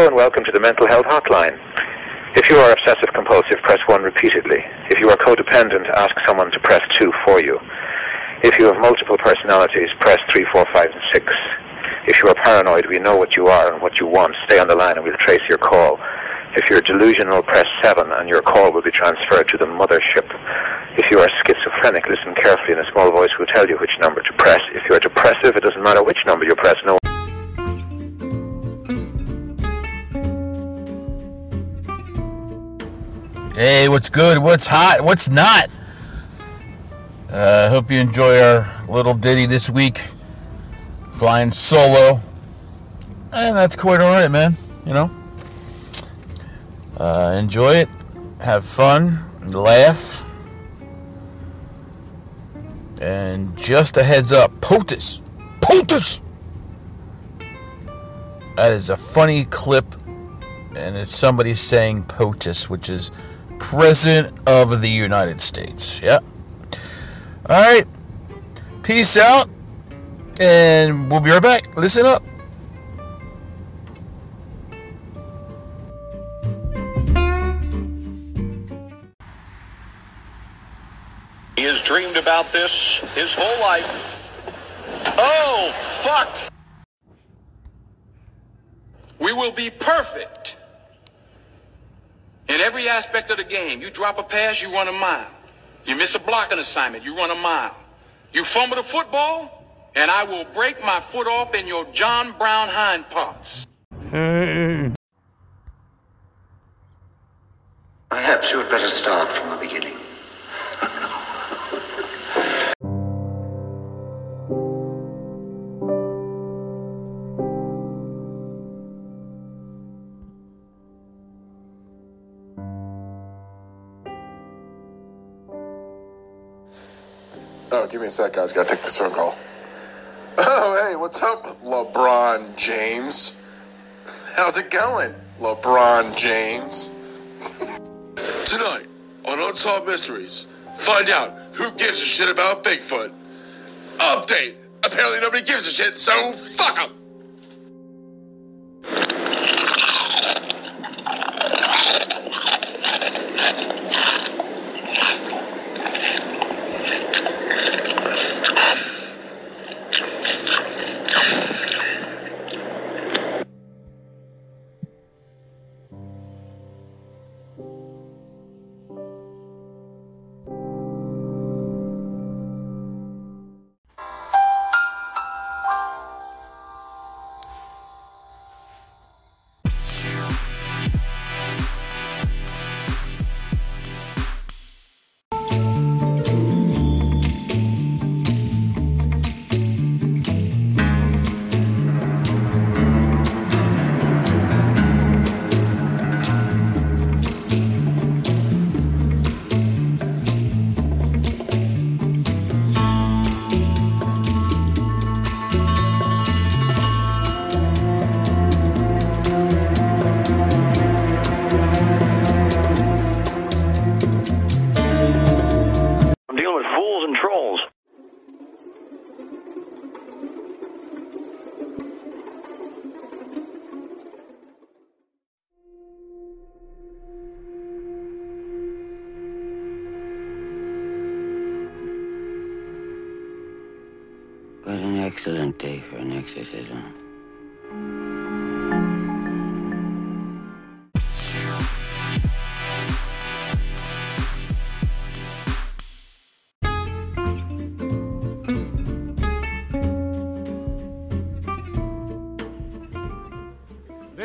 Hello and welcome to the Mental Health Hotline. If you are obsessive compulsive, press 1 repeatedly. If you are codependent, ask someone to press 2 for you. If you have multiple personalities, press 3, 4, 5, and 6. If you are paranoid, we know what you are and what you want. Stay on the line and we'll trace your call. If you're delusional, press 7 and your call will be transferred to the mothership. If you are schizophrenic, listen carefully and a small voice will tell you which number to press. If you are depressive, it doesn't matter which number you press. No Hey, what's good? What's hot? What's not? I uh, hope you enjoy our little ditty this week. Flying solo. And that's quite alright, man. You know? Uh, enjoy it. Have fun. Laugh. And just a heads up POTUS! POTUS! That is a funny clip. And it's somebody saying POTUS, which is President of the United States. Yeah. All right. Peace out. And we'll be right back. Listen up. He has dreamed about this his whole life. Oh, fuck! We will be perfect in every aspect of the game. You drop a pass, you run a mile. You miss a blocking assignment, you run a mile. You fumble the football, and I will break my foot off in your John Brown hind parts. Perhaps you had better start from the beginning. Oh, give me a sec, guys. Gotta take this phone call. Oh, hey, what's up, LeBron James? How's it going, LeBron James? Tonight on Unsolved Mysteries, find out who gives a shit about Bigfoot. Update! Apparently nobody gives a shit, so fuck them!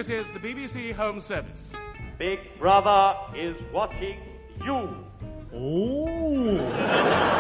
This is the BBC Home Service. Big Brother is watching you. Listeners,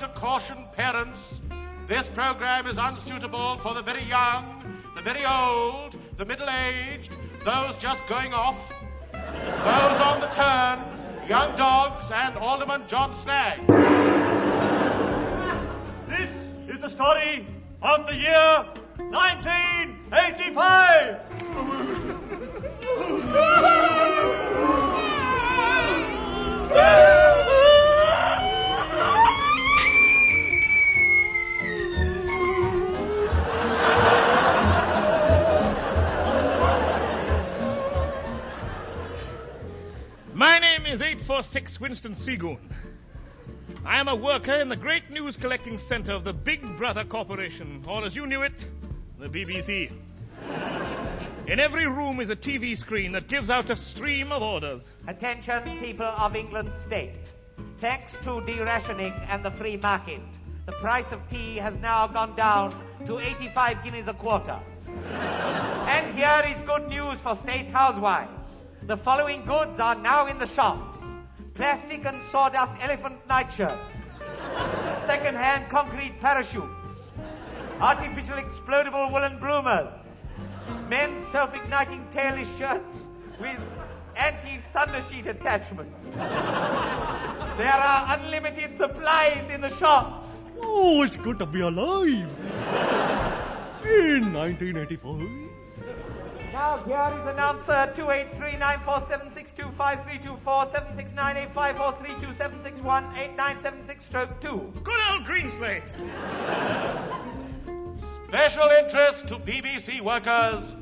like to caution parents This program is unsuitable for the very young, the very old, the middle aged, those just going off, those on the turn, young dogs, and Alderman John Snagge. This is the story of the year 1985. 646 Winston Seagoon. I am a worker in the great news collecting center of the Big Brother Corporation, or as you knew it, the BBC. in every room is a TV screen that gives out a stream of orders. Attention, people of England State. Thanks to derationing and the free market, the price of tea has now gone down to 85 guineas a quarter. and here is good news for state housewives. The following goods are now in the shops. Plastic and sawdust elephant nightshirts. Second-hand concrete parachutes. Artificial explodable woolen bloomers. Men's self-igniting tailless shirts with anti-thunder sheet attachments. There are unlimited supplies in the shops. Oh, it's good to be alive. In 1985. Now here is announcer 283947625324769854327618976 stroke 2. Good old Greenslade. Special interest to BBC workers.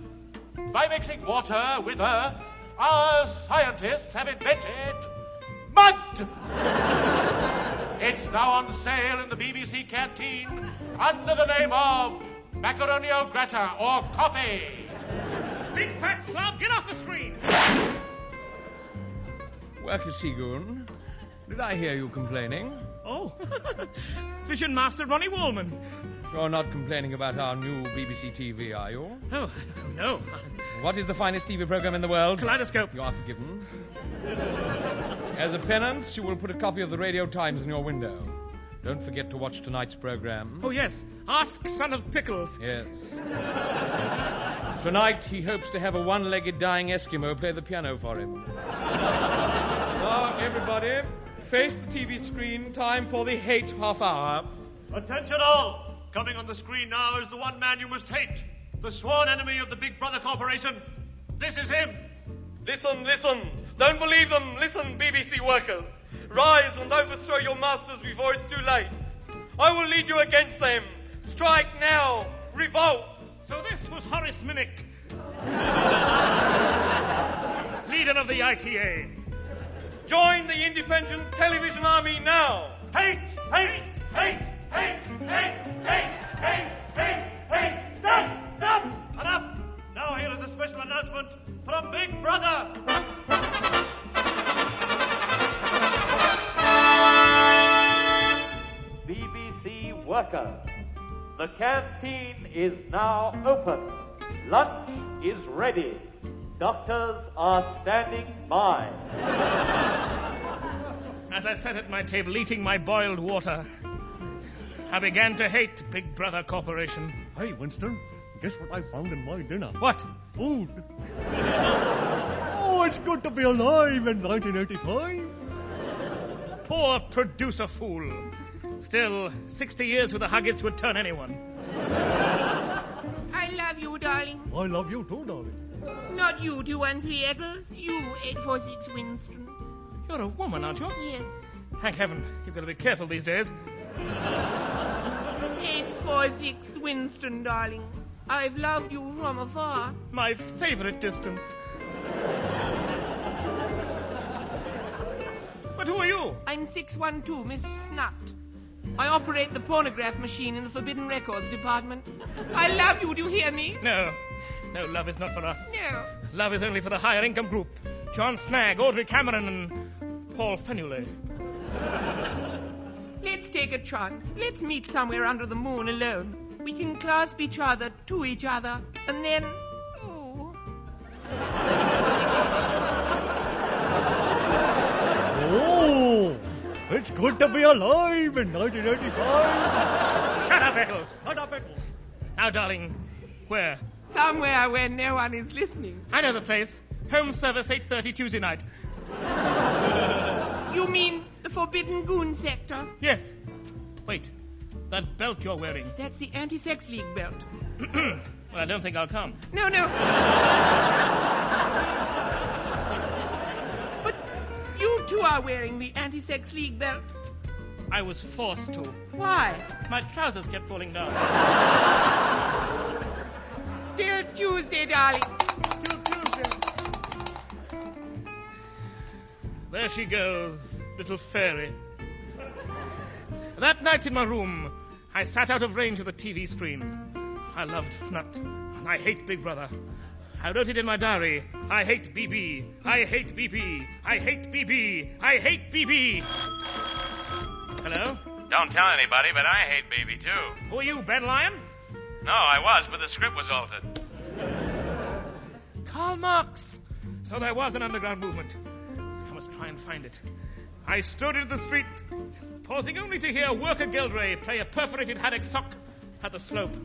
By mixing water with earth, our scientists have invented mud. it's now on sale in the BBC canteen under the name of macaroni au gratin or coffee. Big fat slob, get off the screen. Worker Seagoon, did I hear you complaining? Oh, Vision Master Ronnie Waldman. You're not complaining about our new BBC TV, are you? Oh, no. What is the finest TV program in the world? Kaleidoscope. You are forgiven. As a penance, you will put a copy of the Radio Times in your window. Don't forget to watch tonight's program. Oh, yes. Ask Son of Pickles. Yes. Tonight, he hopes to have a one legged dying Eskimo play the piano for him. now, everybody, face the TV screen. Time for the hate half hour. Attention all! Coming on the screen now is the one man you must hate. The sworn enemy of the Big Brother Corporation. This is him. Listen, listen. Don't believe them. Listen, BBC workers. Rise and overthrow your masters before it's too late. I will lead you against them. Strike now. Revolt. So this was Horace Minnick, leader of the ITA. Join the independent television army now. Hate, hate, hate, hate, hate, hate, hate, hate, hate. Stop, stop. Enough. Now here is a special announcement from Big Brother. Workers. The canteen is now open. Lunch is ready. Doctors are standing by. As I sat at my table eating my boiled water, I began to hate Big Brother Corporation. Hey, Winston, guess what I found in my dinner? What? Food. oh, it's good to be alive in 1985. Poor producer fool. Still, 60 years with the Huggetts would turn anyone. I love you, darling. I love you too, darling. Not you, 213 Eccles. You, 846 Winston. You're a woman, aren't you? Yes. Thank heaven. You've got to be careful these days. 846 Winston, darling. I've loved you from afar. My favorite distance. But who are you? I'm 612, Miss Fnut. I operate the pornograph machine in the Forbidden Records department. I love you, do you hear me? No. No, love is not for us. No. Love is only for the higher income group. John Snagge, Audrey Cameron, and Paul Fenoulhet. Let's take a chance. Let's meet somewhere under the moon alone. We can clasp each other to each other, and then. Oh. Oh, it's good to be alive in 1985. Shut up, Eccles. Shut up, Eccles. Now, darling, where? Somewhere where no one is listening. I know the place. Home service 8.30 Tuesday night. You mean the Forbidden Goon sector? Yes. Wait. That belt you're wearing. That's the Anti-Sex League belt. well, I don't think I'll come. No, no. you are wearing the Anti-Sex League belt. I was forced to. Why? My trousers kept falling down. Till Tuesday, darling. Till Tuesday. There she goes, little fairy. That night in my room, I sat out of range of the TV screen. I loved Fnut, and I hate Big Brother. I wrote it in my diary. I hate BB. I hate BB. I hate BB. I hate BB. Hello? Don't tell anybody, but I hate BB too. Who are you, Ben Lyon? No, I was, but the script was altered. Karl Marx. So there was an underground movement. I must try and find it. I stood in the street, pausing only to hear Worker Geldray play a perforated haddock sock at the slope.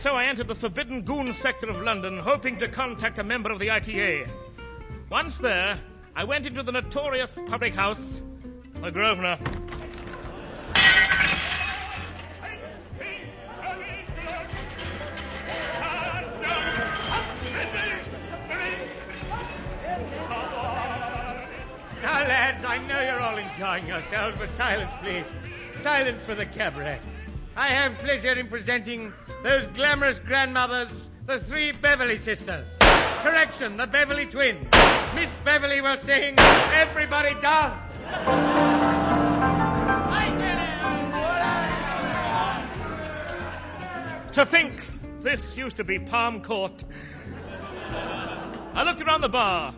So I entered the forbidden goon sector of London, hoping to contact a member of the ITA. Once there, I went into the notorious public house, the Grosvenor. Now, lads, I know you're all enjoying yourselves, but silence, please. Silence for the cabaret. I have pleasure in presenting those glamorous grandmothers, the three Beverley sisters. Correction, the Beverley twins. Miss Beverley will sing Everybody Down. To think This used to be Palm Court. I looked around the bar.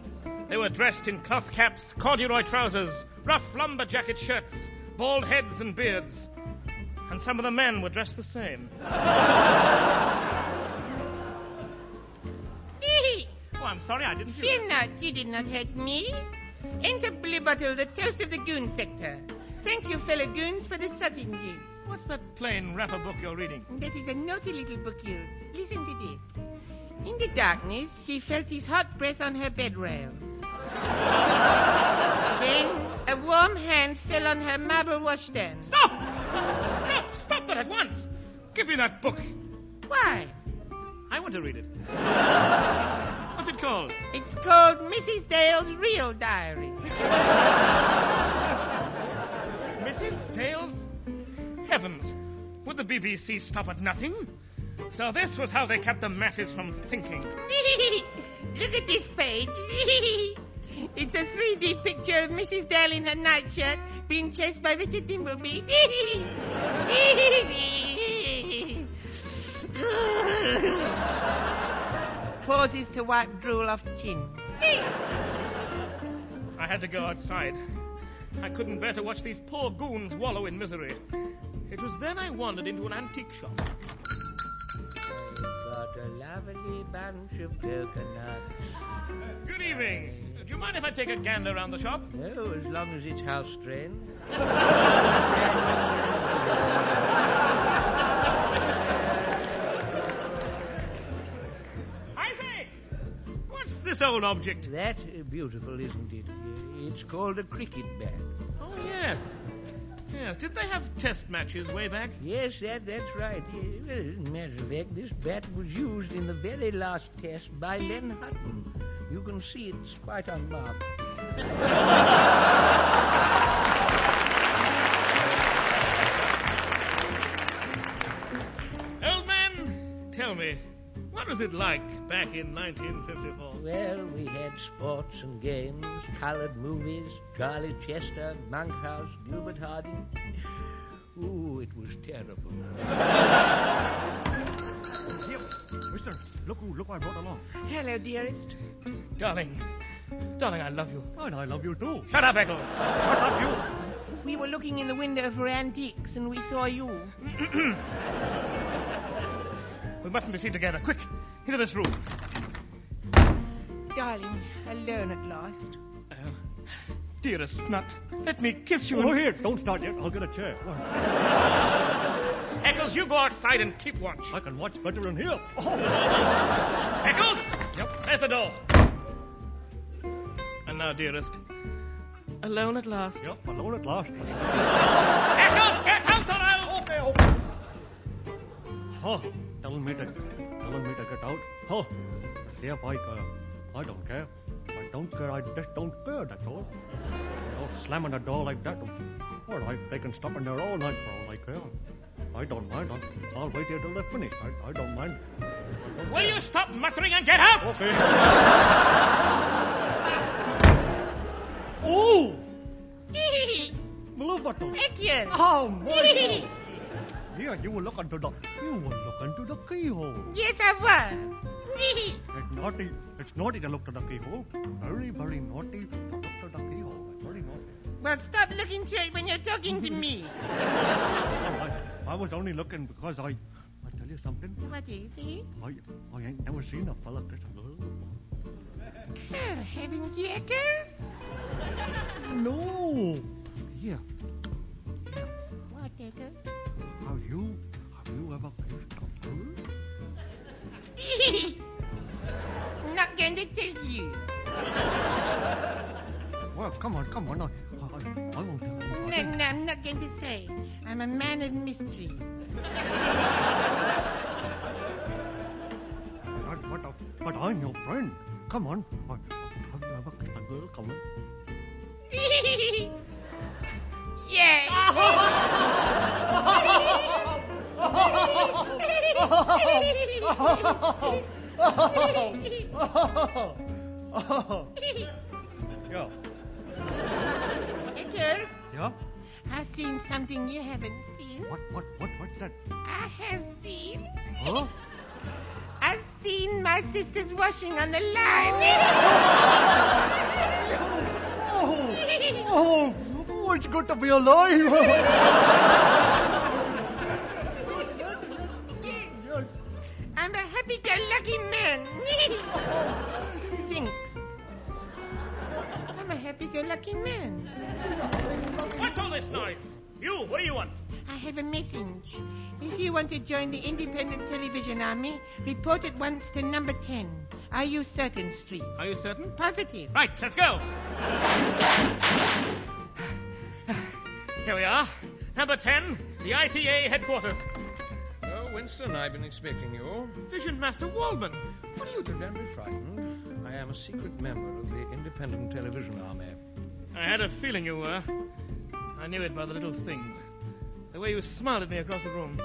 They were dressed in cloth caps, corduroy trousers, rough lumberjacket shirts, bald heads and beards. And some of the men were dressed the same. Oh, I'm sorry, I didn't see Fear not, you did not hurt me. Enter Blue Bottle, the toast of the goon sector. Thank you, fellow goons, for the sausages. What's that plain wrapper book you're reading? That is a naughty little book yours. Listen to this. In the darkness, she felt his hot breath on her bed rails. A warm hand fell on her marble washstand. Stop! Stop! Stop that at once! Give me that book. Why? I want to read it. What's it called? It's called Mrs. Dale's Real Diary. Mrs. Dale's? Heavens! Would the BBC stop at nothing? So this was how they kept the masses from thinking. Look at this page. It's a 3D picture of Mrs. Dale in her nightshirt being chased by Mr. Dimbleby. Pauses to wipe drool off chin. I had to go outside. I couldn't bear to watch these poor goons wallow in misery. It was then I wandered into an antique shop. Got a lovely bunch of coconuts. Good evening. Do you mind if I take a gander around the shop? No, as long as it's house trained. I say, what's this old object? That beautiful, isn't it? It's called a cricket bat. Oh, yes. Yes, did they have test matches way back? Yes, that, that's right. As a matter of fact, this bat was used in the very last test by Len Hutton. You can see it's quite unmarked. Old man, tell me, what was it like back in 1954? Well, we had sports and games, colored movies, Charlie Chester, Monkhouse, Gilbert Harding. Ooh, it was terrible. Here, mister, look who, look who I brought along. Hello, dearest. Darling, darling, I love you. And I love you too. Shut up, Eccles. Shut up, you. We were looking in the window for antiques and we saw you. we mustn't be seen together. Quick, into this room. Darling, alone at last. Uh, dearest Nut, let me kiss you. Oh, and- here, don't start yet. I'll get a chair. Eccles, you go outside and keep watch. I can watch better in here. Eccles! Yep. There's the door. Now, dearest, alone at last. Yep, alone at last. Eccles, get out or I'll... Okay, okay. Oh, telling me to, telling me to get out. Oh, see if I care. I don't care. I don't care. I just don't care. That's all. Oh, slamming the door like that. All right, they can stop in there all night for all I care. I don't mind. I'll, I'll wait here till they're finished. I, I don't mind. Will you stop muttering and get out? Okay. oh, blue bottle. Etienne! Oh my! Here, you will look into the, you will look into the keyhole. yes, I was. It's naughty. It's naughty to look to the keyhole. Very, very naughty to look to the keyhole. Very naughty. well, stop looking it when you're talking to me. Right. I was only looking because I, I tell you something. What is it? I, I ain't never seen a fella kiss a girl. Oh, heavens, Eccles? No. Yeah. What, Eccles? Have you, have you ever kissed a girl? Not going to tell you. Well, come on, come on. I, I, I won't tell No, anybody. no, I'm not going to say. I'm a man of mystery. But, but, but I'm your friend. Come on. Have you ever kissed a girl? Come on. Yes. Yeah. Eccles, Yeah? I've seen something you haven't seen. What, what, what, what's that? I have seen. Huh? I've seen my sisters washing on the line. Oh. Oh, oh, it's good to be alive. I'm a happy-go-lucky man. Thanks. I'm a happy-go-lucky man. What's all this noise? You, what do you want? I have a message. If you want to join the Independent Television Army, report at once to number 10. Are you certain, Street? Are you certain? Positive. Right, let's go. Here we are. Number 10, the ITA headquarters. Oh, Winston, I've been expecting you. Vision Master Waldman. What are you doing? Don't be frightened. I am a secret member of the Independent Television Army. I had a feeling you were. I knew it by the little things. The way you smiled at me across the room.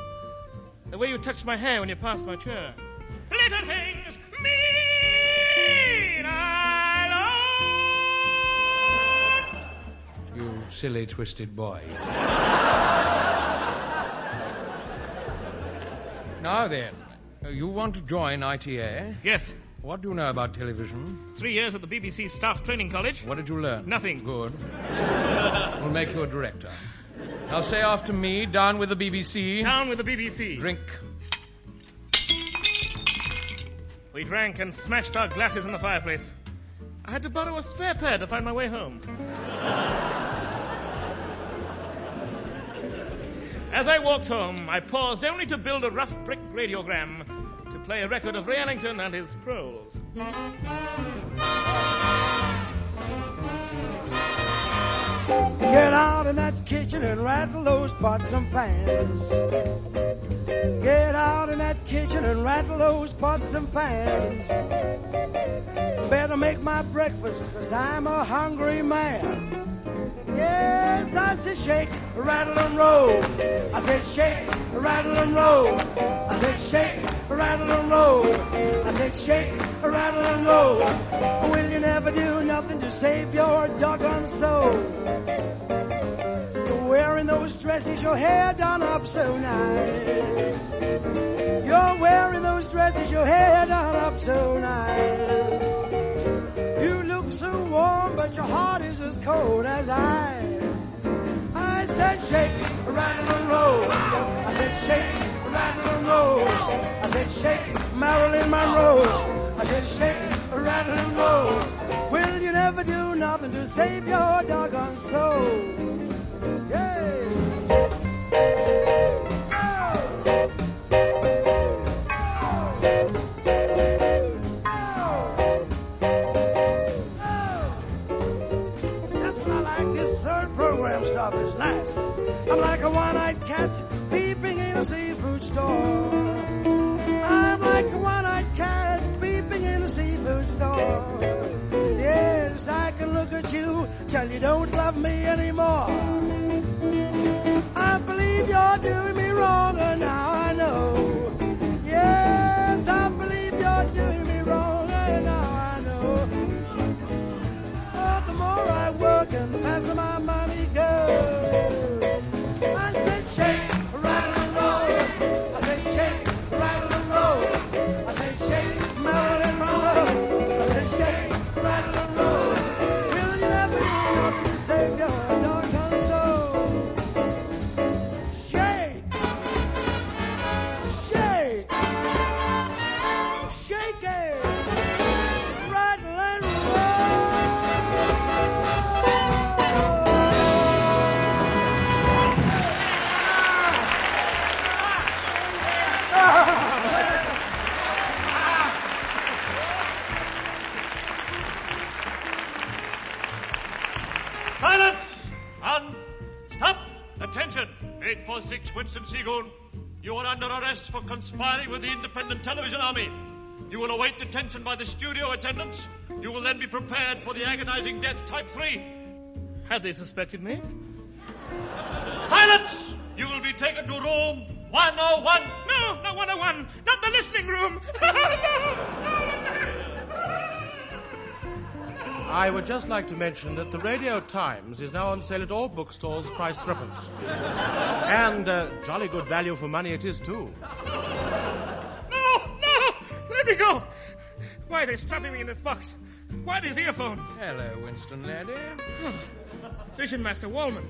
The way you touched my hair when you passed my chair. Little things mean silly, twisted boy. now then, you want to join ITA? Yes. What do you know about television? Three years at the BBC Staff Training College. What did you learn? Nothing. Good. we'll make you a director. Now say after me, down with the BBC. Down with the BBC. Drink. We drank and smashed our glasses in the fireplace. I had to borrow a spare pair to find my way home. As I walked home, I paused only to build a rough brick radiogram to play a record of Ray Ellington and his proles. Get out in that kitchen and rattle those pots and pans. Get out in that kitchen and rattle those pots and pans. Better make my breakfast, cause I'm a hungry man. Yes, I said shake, rattle and roll. I said shake, rattle and roll. I said shake, rattle and roll. I said shake, rattle and roll. Will you never do nothing to save your doggone soul? You're wearing those dresses, your hair done up so nice. You're wearing those dresses, your hair done up so nice. Warm, but your heart is as cold as ice. I said shake, rattle and roll. I said shake, rattle and roll. I said shake, Marilyn Monroe. I said shake, rattle and roll. Will you never do nothing to save your doggone soul? Store. I'm like a one-eyed cat peeping in a seafood store. Yes, I can look at you, till you don't love me anymore. I believe you're doing me wrong, and I conspiring with the Independent Television Army. You will await detention by the studio attendants. You will then be prepared for the agonizing death type 3. Had they suspected me? Silence! You will be taken to room 101. No, not 101. Not the listening room. No. I would just like to mention that the Radio Times is now on sale at all bookstores, price threepence. and uh, jolly good value for money it is, too. Let me go! Why are they strapping me in this box? Why these earphones? Hello, Winston, laddie. Vision Master Waldman.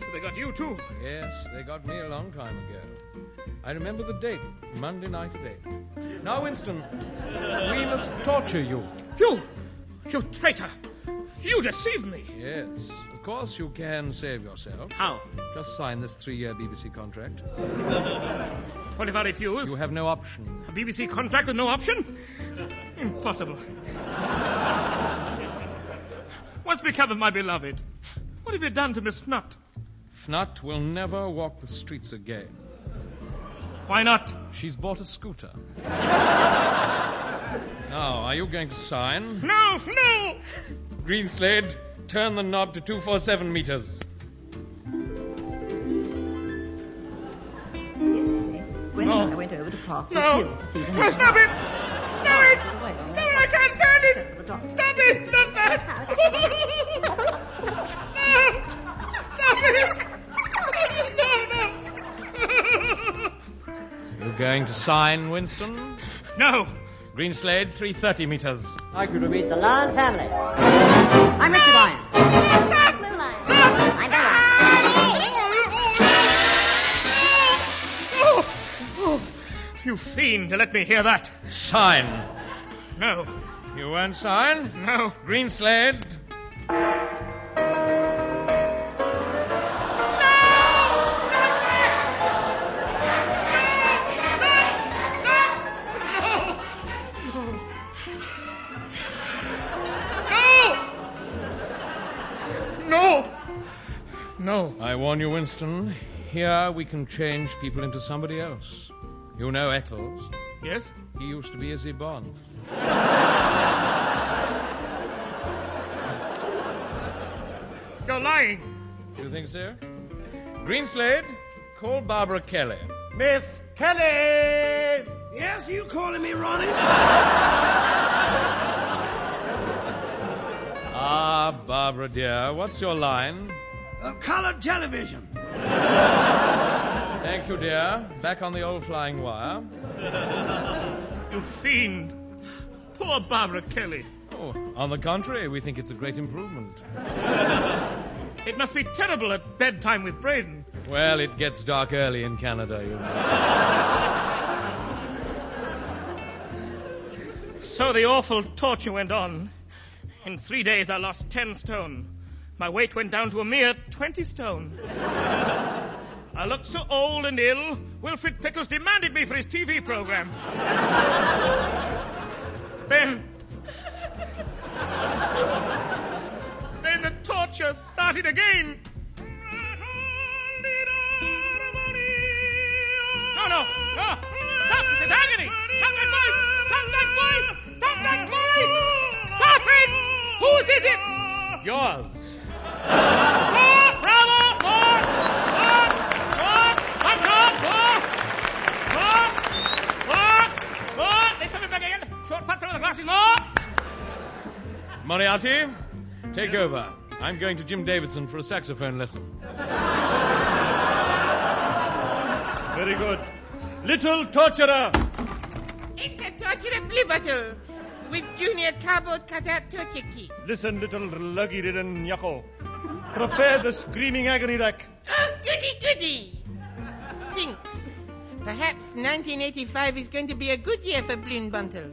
So they got you too. Yes, they got me a long time ago. I remember the date, Monday night at eight. Now, Winston, we must torture you. You! You traitor! You deceived me! Yes, of course you can save yourself. How? Just sign this three-year BBC contract. What if I refuse? You have no option. A BBC contract with no option? Impossible. What's become of my beloved? What have you done to Miss Fnut? Fnut will never walk the streets again. Why not? She's bought a scooter. now, are you going to sign? No, no! Greenslade, turn the knob to 247 meters. Gwen and I went over to Park No. Hill to see the No, new stop it! Stop it! Stop it! I can't stand it! Stop it! Stop that! No! Stop it! You going to sign, Winston? No! Greenslade, 330 meters. Like you to meet the Lyon family. I'm Richard Lyon. You fiend to let me hear that. Sign. No. You won't sign? No. Greenslade. No! No. I warn you, Winston. Here we can change people into somebody else. You know Eccles. Yes? He used to be a Bond. You're lying. You think so? Greenslade, call Barbara Kelly. Miss Kelly! Yes, you calling me Ronnie? Ah, Barbara dear, what's your line? Uh, colored television. Thank you, dear. Back on the old flying wire. You fiend. Poor Barbara Kelly. Oh, on the contrary, we think it's a great improvement. It must be terrible at bedtime with Braden. Well, it gets dark early in Canada, you know. So the awful torture went on. In three days, I lost ten stone. My weight went down to a mere twenty stone. I looked so old and ill, Wilfred Pickles demanded me for his TV program. then. Then the torture started again. No, no, no! Stop! This is agony! Stop that voice! Stop that voice! Stop that voice! Stop it! Whose is it? Yours. Moriarty, take over. I'm going to Jim Davidson for a saxophone lesson. Very good. Little torturer. It's a torture of Blue Bottle with junior cardboard cutout torture key. Listen, little luggy ridden yucko. Prepare the screaming agony rack. Oh, goody goody! Thinks. Perhaps 1985 is going to be a good year for Bloom Bottle.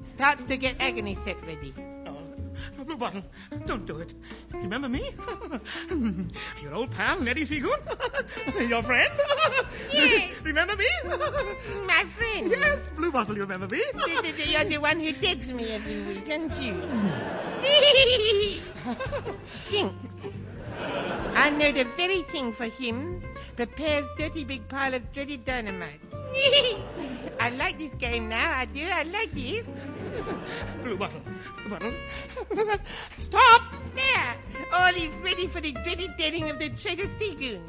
Starts to get agony set ready. Blue Bottle, don't do it. Remember me? Your old pal, Neddie Seagoon? Your friend? Yes. remember me? My friend. Yes, Blue Bottle, you remember me? You're the one who texts me every week, aren't you? Thinks. I know the very thing for him. Prepares dirty big pile of dreaded dynamite. I like this game now, I do. I like this. Blue Bottle, Blue Bottle. Stop! There! All is ready for the dreaded daring of the traitor Seagoon.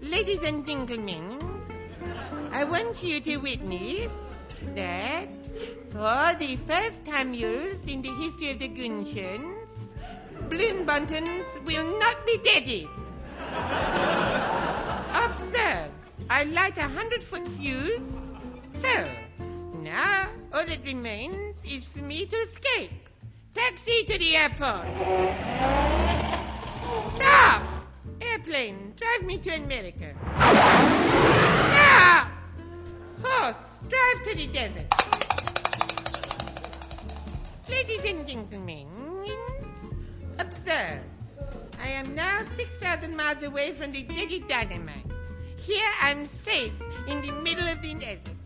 Ladies and gentlemen, I want you to witness that for the first time use in the history of the Gunshans, balloon buntons will not be deaded. Observe, I light a hundred foot fuse. So, now All that remains is for me to escape. Taxi to the airport. Stop! Airplane, drive me to America. Stop! Horse, drive to the desert. Ladies and gentlemen, observe. I am now 6,000 miles away from the dirty dynamite. Here I'm safe in the middle of the desert.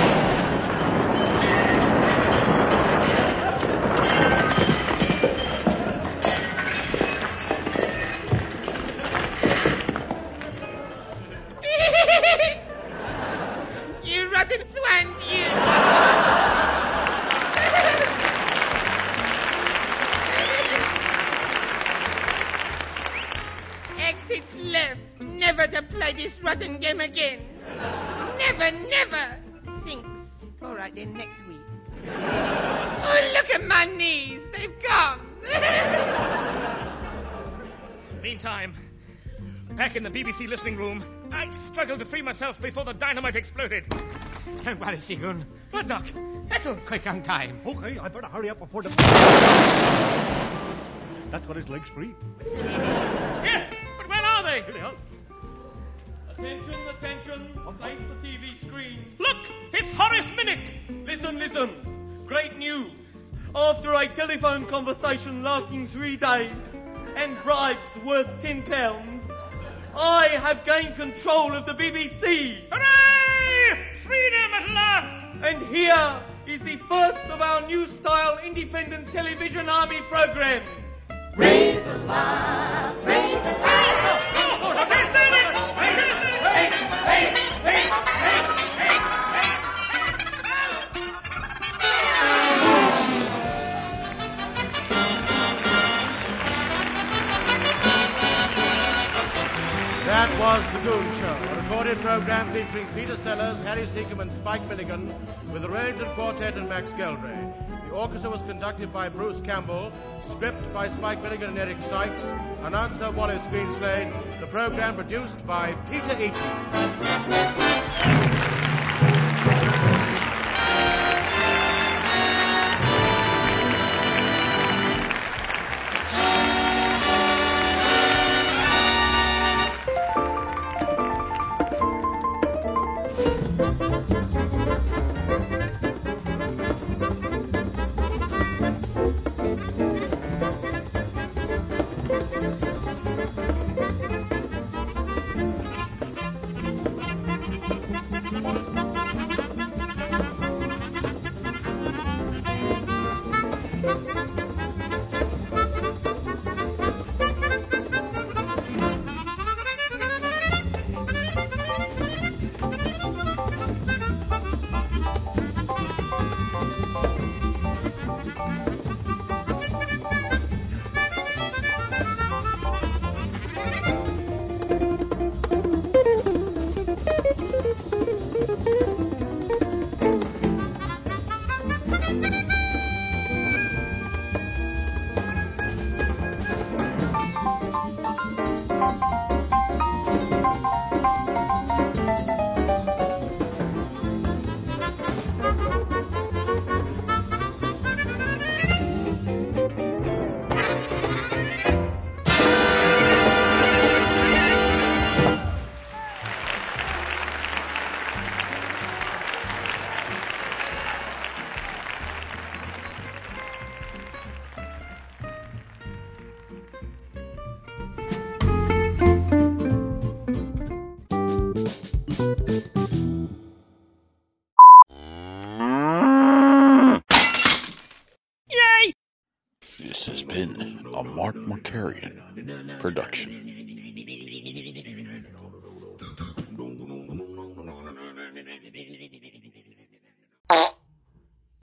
struggled to free myself before the dynamite exploded. Don't worry, Seagoon. What, Doc? Petals! Quick on time. Okay, I better hurry up before the... That's got his legs free. Yes, but where are they? Here they are. Attention, attention. Face the TV screen. Look, it's Horace Minnick. Listen, listen. Great news. After a telephone conversation lasting three days and bribes worth ten pounds, I have gained control of the BBC. Hooray! Freedom at last! And here is the first of our new style independent television army programs. Raise the laugh, raise That was The Goon Show, a recorded program featuring Peter Sellers, Harry Secombe, and Spike Milligan, with arranged quartet and Max Geldray. The orchestra was conducted by Bruce Campbell, script by Spike Milligan and Eric Sykes, announcer Wallace Greenslade, the program produced by Peter Eton.